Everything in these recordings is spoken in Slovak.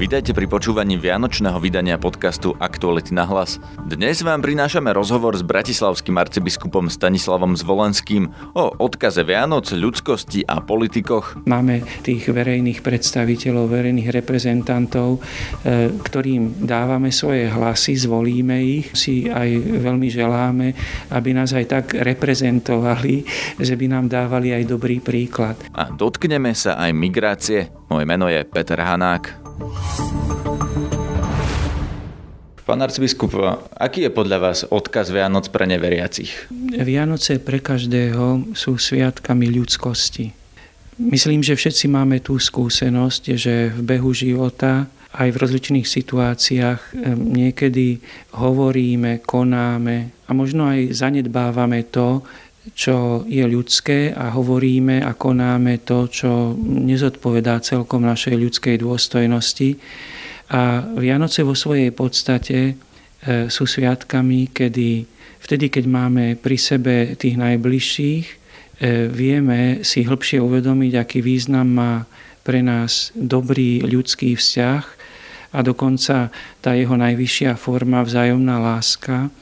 Vítajte pri počúvaní vianočného vydania podcastu Aktuality na hlas. Dnes vám prinášame rozhovor s bratislavským arcibiskupom Stanislavom Zvolenským o odkaze Vianoc, ľudskosti a politikoch. Máme tých verejných predstaviteľov, verejných reprezentantov, e, ktorým dávame svoje hlasy, zvolíme ich, si aj veľmi želáme, aby nás aj tak reprezentovali, že by nám dávali aj dobrý príklad. A dotkneme sa aj migrácie. Moje meno je Peter Hanák. Pán arcibiskup, aký je podľa vás odkaz Vianoc pre neveriacich? Vianoce pre každého sú sviatkami ľudskosti. Myslím, že všetci máme tú skúsenosť, že v behu života aj v rozličných situáciách niekedy hovoríme, konáme a možno aj zanedbávame to, čo je ľudské a hovoríme a konáme to, čo nezodpovedá celkom našej ľudskej dôstojnosti. A Vianoce vo svojej podstate e, sú sviatkami, kedy vtedy, keď máme pri sebe tých najbližších, e, vieme si hĺbšie uvedomiť, aký význam má pre nás dobrý ľudský vzťah a dokonca tá jeho najvyššia forma vzájomná láska,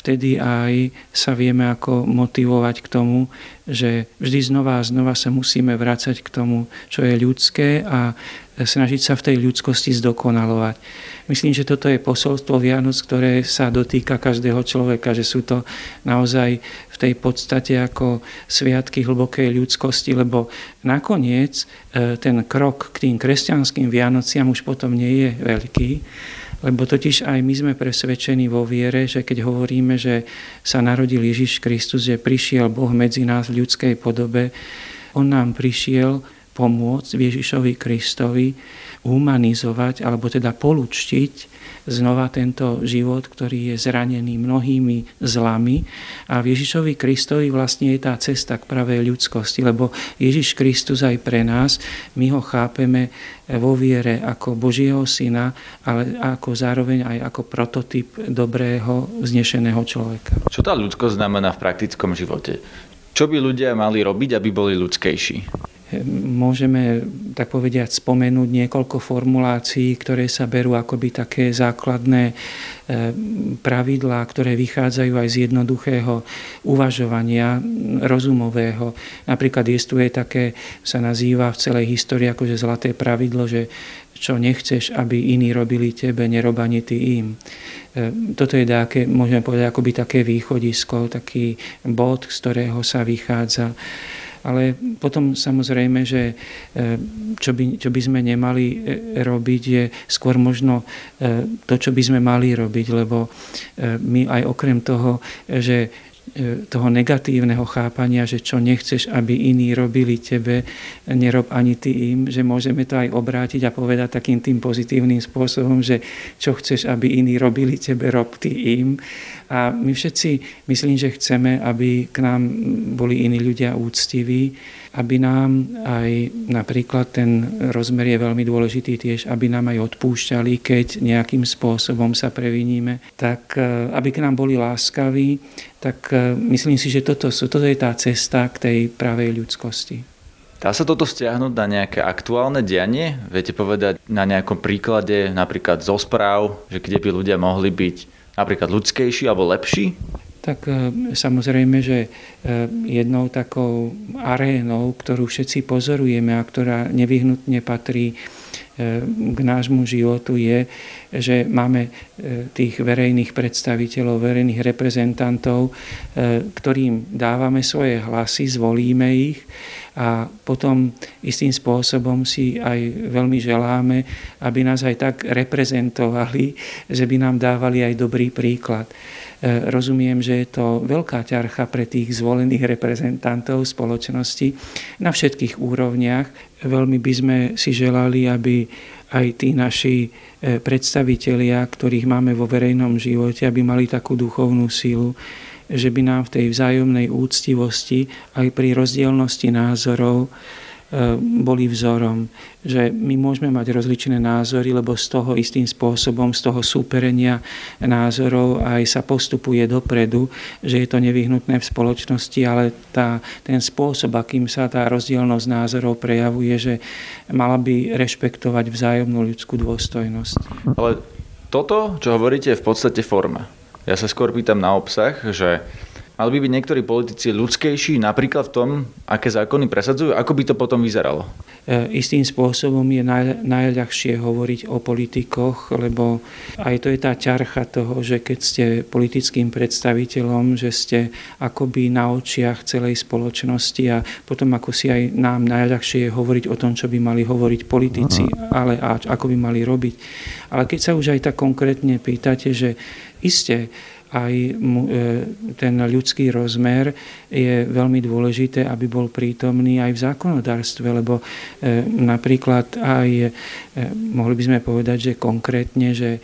vtedy aj sa vieme ako motivovať k tomu, že vždy znova a znova sa musíme vrácať k tomu, čo je ľudské a snažiť sa v tej ľudskosti zdokonalovať. Myslím, že toto je posolstvo Vianoc, ktoré sa dotýka každého človeka, že sú to naozaj v tej podstate ako sviatky hlbokej ľudskosti, lebo nakoniec e, ten krok k tým kresťanským Vianociam už potom nie je veľký, lebo totiž aj my sme presvedčení vo viere, že keď hovoríme, že sa narodil Ježiš Kristus, že prišiel Boh medzi nás v ľudskej podobe, On nám prišiel pomôcť Ježišovi Kristovi humanizovať, alebo teda polučtiť znova tento život, ktorý je zranený mnohými zlami. A v Ježišovi Kristovi vlastne je tá cesta k pravej ľudskosti, lebo Ježiš Kristus aj pre nás, my ho chápeme vo viere ako Božieho syna, ale ako zároveň aj ako prototyp dobrého, vznešeného človeka. Čo tá ľudskosť znamená v praktickom živote? Čo by ľudia mali robiť, aby boli ľudskejší? Môžeme, tak povediať, spomenúť niekoľko formulácií, ktoré sa berú akoby také základné e, pravidlá, ktoré vychádzajú aj z jednoduchého uvažovania rozumového. Napríklad je také, sa nazýva v celej histórii akože zlaté pravidlo, že čo nechceš, aby iní robili tebe, nerob ani ty im. E, toto je také, môžeme povedať, akoby také východisko, taký bod, z ktorého sa vychádza ale potom samozrejme, že e, čo by, čo by sme nemali e, robiť je skôr možno e, to, čo by sme mali robiť, lebo my aj okrem toho, že toho negatívneho chápania, že čo nechceš, aby iní robili tebe, nerob ani ty im, že môžeme to aj obrátiť a povedať takým tým pozitívnym spôsobom, že čo chceš, aby iní robili tebe, rob ty im. A my všetci myslím, že chceme, aby k nám boli iní ľudia úctiví, aby nám aj napríklad ten rozmer je veľmi dôležitý tiež, aby nám aj odpúšťali, keď nejakým spôsobom sa previníme, tak e, aby k nám boli láskaví, tak e, myslím si, že toto, toto je tá cesta k tej pravej ľudskosti. Dá sa toto stiahnuť na nejaké aktuálne dianie? Viete povedať na nejakom príklade, napríklad zo správ, že kde by ľudia mohli byť napríklad ľudskejší alebo lepší? Tak e, samozrejme, že e, jednou takou arénou, ktorú všetci pozorujeme a ktorá nevyhnutne patrí k nášmu životu je, že máme tých verejných predstaviteľov, verejných reprezentantov, ktorým dávame svoje hlasy, zvolíme ich a potom istým spôsobom si aj veľmi želáme, aby nás aj tak reprezentovali, že by nám dávali aj dobrý príklad. E, rozumiem, že je to veľká ťarcha pre tých zvolených reprezentantov spoločnosti na všetkých úrovniach. Veľmi by sme si želali, aby aj tí naši e, predstavitelia, ktorých máme vo verejnom živote, aby mali takú duchovnú silu, že by nám v tej vzájomnej úctivosti aj pri rozdielnosti názorov boli vzorom, že my môžeme mať rozličné názory, lebo z toho istým spôsobom, z toho súperenia názorov aj sa postupuje dopredu, že je to nevyhnutné v spoločnosti, ale tá, ten spôsob, akým sa tá rozdielnosť názorov prejavuje, že mala by rešpektovať vzájomnú ľudskú dôstojnosť. Ale toto, čo hovoríte, je v podstate forma. Ja sa skôr pýtam na obsah, že Mali by byť niektorí politici ľudskejší napríklad v tom, aké zákony presadzujú? Ako by to potom vyzeralo? E, istým spôsobom je naj, najľahšie hovoriť o politikoch, lebo aj to je tá ťarcha toho, že keď ste politickým predstaviteľom, že ste akoby na očiach celej spoločnosti a potom ako si aj nám najľahšie je hovoriť o tom, čo by mali hovoriť politici, ale a ako by mali robiť. Ale keď sa už aj tak konkrétne pýtate, že iste aj e, ten ľudský rozmer je veľmi dôležité, aby bol prítomný aj v zákonodárstve, lebo e, napríklad aj, e, mohli by sme povedať, že konkrétne, že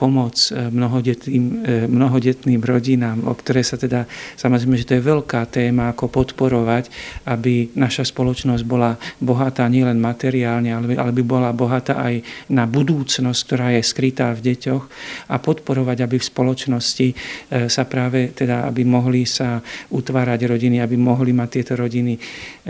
pomoc mnohodetným, mnohodetným rodinám, o ktoré sa teda, samozrejme, že to je veľká téma, ako podporovať, aby naša spoločnosť bola bohatá nielen materiálne, ale aby bola bohatá aj na budúcnosť, ktorá je skrytá v deťoch a podporovať, aby v spoločnosti e, sa práve, teda, aby mohli sa utvárať rodiny, aby mohli mať tieto rodiny e,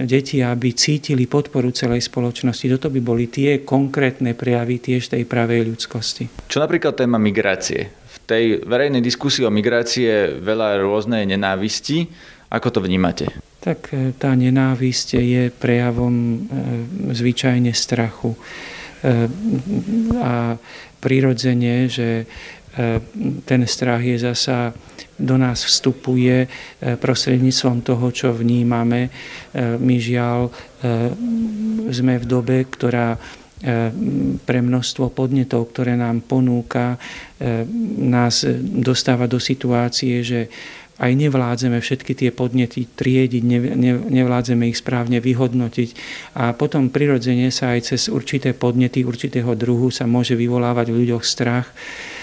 deti, aby cítili podporu celej spoločnosti. Toto by boli tie konkrétne prejavy tiež tej pravej ľudskosti. Čo napríklad napríklad téma migrácie. V tej verejnej diskusii o migrácii je veľa rôznej nenávisti. Ako to vnímate? Tak e, tá nenávisť je prejavom e, zvyčajne strachu. E, a prirodzene, že ten strach je zasa do nás vstupuje prostredníctvom toho, čo vnímame. My žiaľ sme v dobe, ktorá pre množstvo podnetov, ktoré nám ponúka, e, nás dostáva do situácie, že aj nevládzeme všetky tie podnety triediť, nevládzeme ich správne vyhodnotiť. A potom prirodzene sa aj cez určité podnety určitého druhu sa môže vyvolávať v ľuďoch strach E,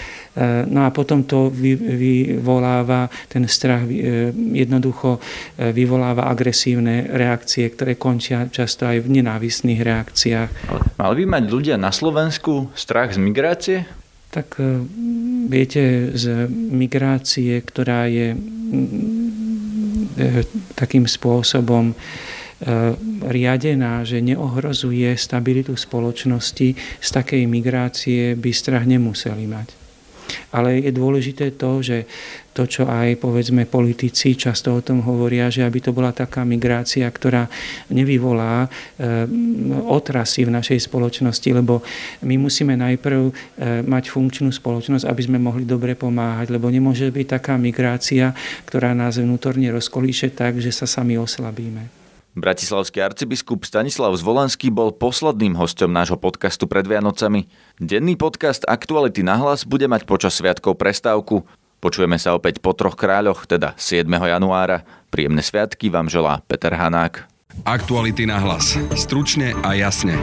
no a potom to vyvoláva, ten strach e, jednoducho e, vyvoláva agresívne reakcie, ktoré končia často aj v nenávistných reakciách. Mali by mať ľudia na Slovensku strach z migrácie? Tak viete, z migrácie, ktorá je takým spôsobom riadená, že neohrozuje stabilitu spoločnosti, z takej migrácie by strach nemuseli mať. Ale je dôležité to, že to, čo aj povedzme politici často o tom hovoria, že aby to bola taká migrácia, ktorá nevyvolá e, otrasy v našej spoločnosti, lebo my musíme najprv e, mať funkčnú spoločnosť, aby sme mohli dobre pomáhať, lebo nemôže byť taká migrácia, ktorá nás vnútorne rozkolíše tak, že sa sami oslabíme. Bratislavský arcibiskup Stanislav Zvolenský bol posledným hostom nášho podcastu pred Vianocami. Denný podcast Aktuality na hlas bude mať počas sviatkov prestávku. Počujeme sa opäť po troch kráľoch, teda 7. januára. Príjemné sviatky vám želá Peter Hanák. Aktuality na hlas. Stručne a jasne.